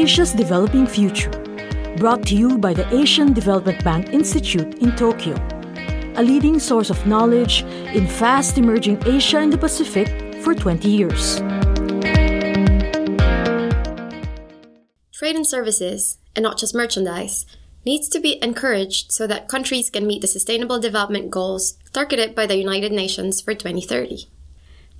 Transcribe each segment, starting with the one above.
Asia's Developing Future, brought to you by the Asian Development Bank Institute in Tokyo, a leading source of knowledge in fast emerging Asia and the Pacific for 20 years. Trade and services, and not just merchandise, needs to be encouraged so that countries can meet the Sustainable Development Goals targeted by the United Nations for 2030.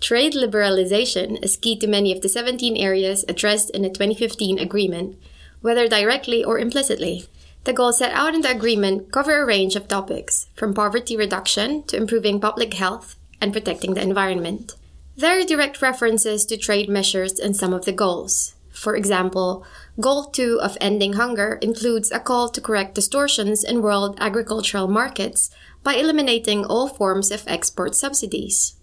Trade liberalization is key to many of the 17 areas addressed in the 2015 agreement, whether directly or implicitly. The goals set out in the agreement cover a range of topics, from poverty reduction to improving public health and protecting the environment. There are direct references to trade measures in some of the goals. For example, Goal 2 of Ending Hunger includes a call to correct distortions in world agricultural markets by eliminating all forms of export subsidies.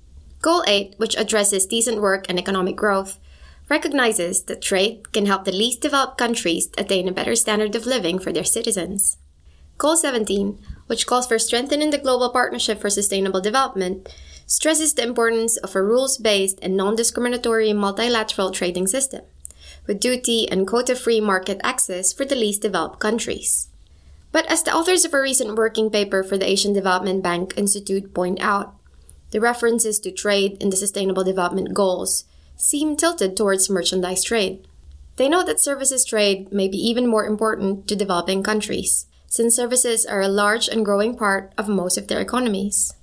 Goal 8, which addresses decent work and economic growth, recognizes that trade can help the least developed countries attain a better standard of living for their citizens. Goal 17, which calls for strengthening the global partnership for sustainable development, stresses the importance of a rules based and non discriminatory multilateral trading system, with duty and quota free market access for the least developed countries. But as the authors of a recent working paper for the Asian Development Bank Institute point out, the references to trade in the Sustainable Development Goals seem tilted towards merchandise trade. They note that services trade may be even more important to developing countries, since services are a large and growing part of most of their economies.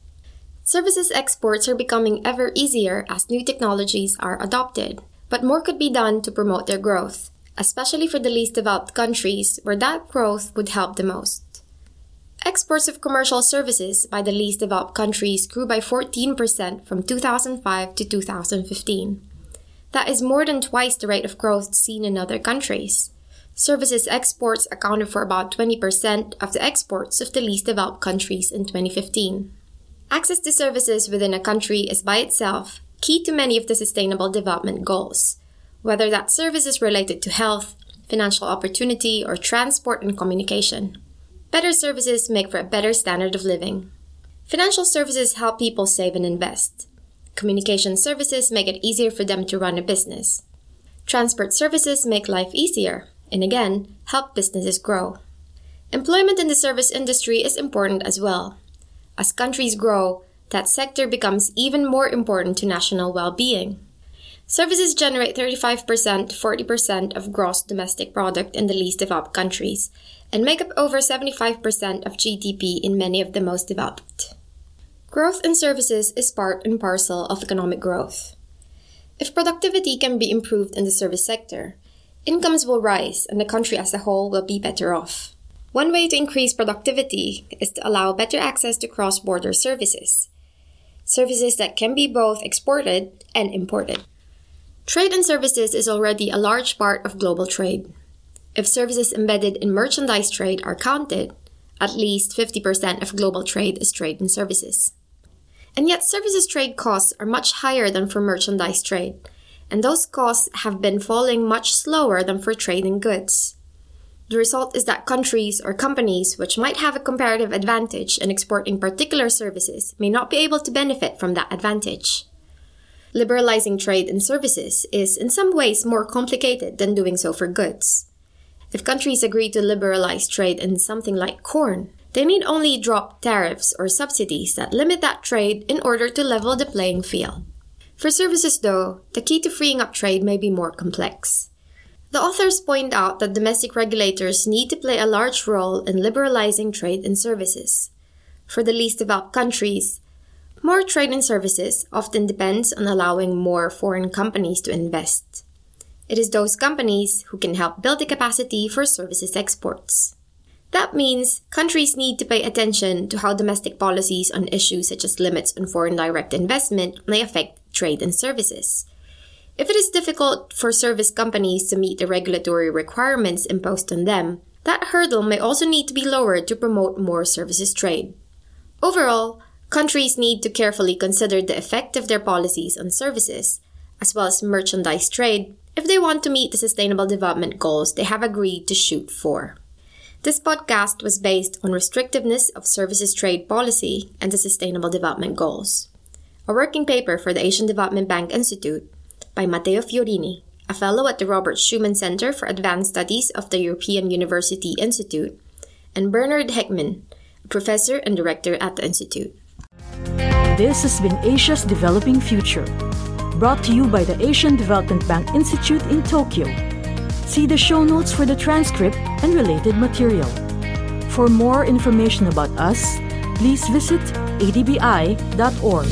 Services exports are becoming ever easier as new technologies are adopted, but more could be done to promote their growth, especially for the least developed countries where that growth would help the most. Exports of commercial services by the least developed countries grew by 14% from 2005 to 2015. That is more than twice the rate of growth seen in other countries. Services exports accounted for about 20% of the exports of the least developed countries in 2015. Access to services within a country is by itself key to many of the Sustainable Development Goals, whether that service is related to health, financial opportunity, or transport and communication. Better services make for a better standard of living. Financial services help people save and invest. Communication services make it easier for them to run a business. Transport services make life easier and again help businesses grow. Employment in the service industry is important as well. As countries grow, that sector becomes even more important to national well being. Services generate 35% to 40% of gross domestic product in the least developed countries and make up over 75% of GDP in many of the most developed. Growth in services is part and parcel of economic growth. If productivity can be improved in the service sector, incomes will rise and the country as a whole will be better off. One way to increase productivity is to allow better access to cross border services, services that can be both exported and imported. Trade and services is already a large part of global trade. If services embedded in merchandise trade are counted, at least 50% of global trade is trade and services. And yet, services trade costs are much higher than for merchandise trade, and those costs have been falling much slower than for trade in goods. The result is that countries or companies which might have a comparative advantage in exporting particular services may not be able to benefit from that advantage. Liberalizing trade in services is in some ways more complicated than doing so for goods. If countries agree to liberalize trade in something like corn, they need only drop tariffs or subsidies that limit that trade in order to level the playing field. For services, though, the key to freeing up trade may be more complex. The authors point out that domestic regulators need to play a large role in liberalizing trade and services. For the least developed countries, more trade and services often depends on allowing more foreign companies to invest. It is those companies who can help build the capacity for services exports. That means countries need to pay attention to how domestic policies on issues such as limits on foreign direct investment may affect trade and services. If it is difficult for service companies to meet the regulatory requirements imposed on them, that hurdle may also need to be lowered to promote more services trade. Overall, countries need to carefully consider the effect of their policies on services, as well as merchandise trade, if they want to meet the Sustainable Development Goals they have agreed to shoot for. This podcast was based on restrictiveness of services trade policy and the Sustainable Development Goals. A working paper for the Asian Development Bank Institute by Matteo Fiorini, a fellow at the Robert Schuman Center for Advanced Studies of the European University Institute, and Bernard Hoekman, a professor and director at the Institute. This has been Asia's Developing Future, brought to you by the Asian Development Bank Institute in Tokyo. See the show notes for the transcript and related material. For more information about us, please visit adbi.org.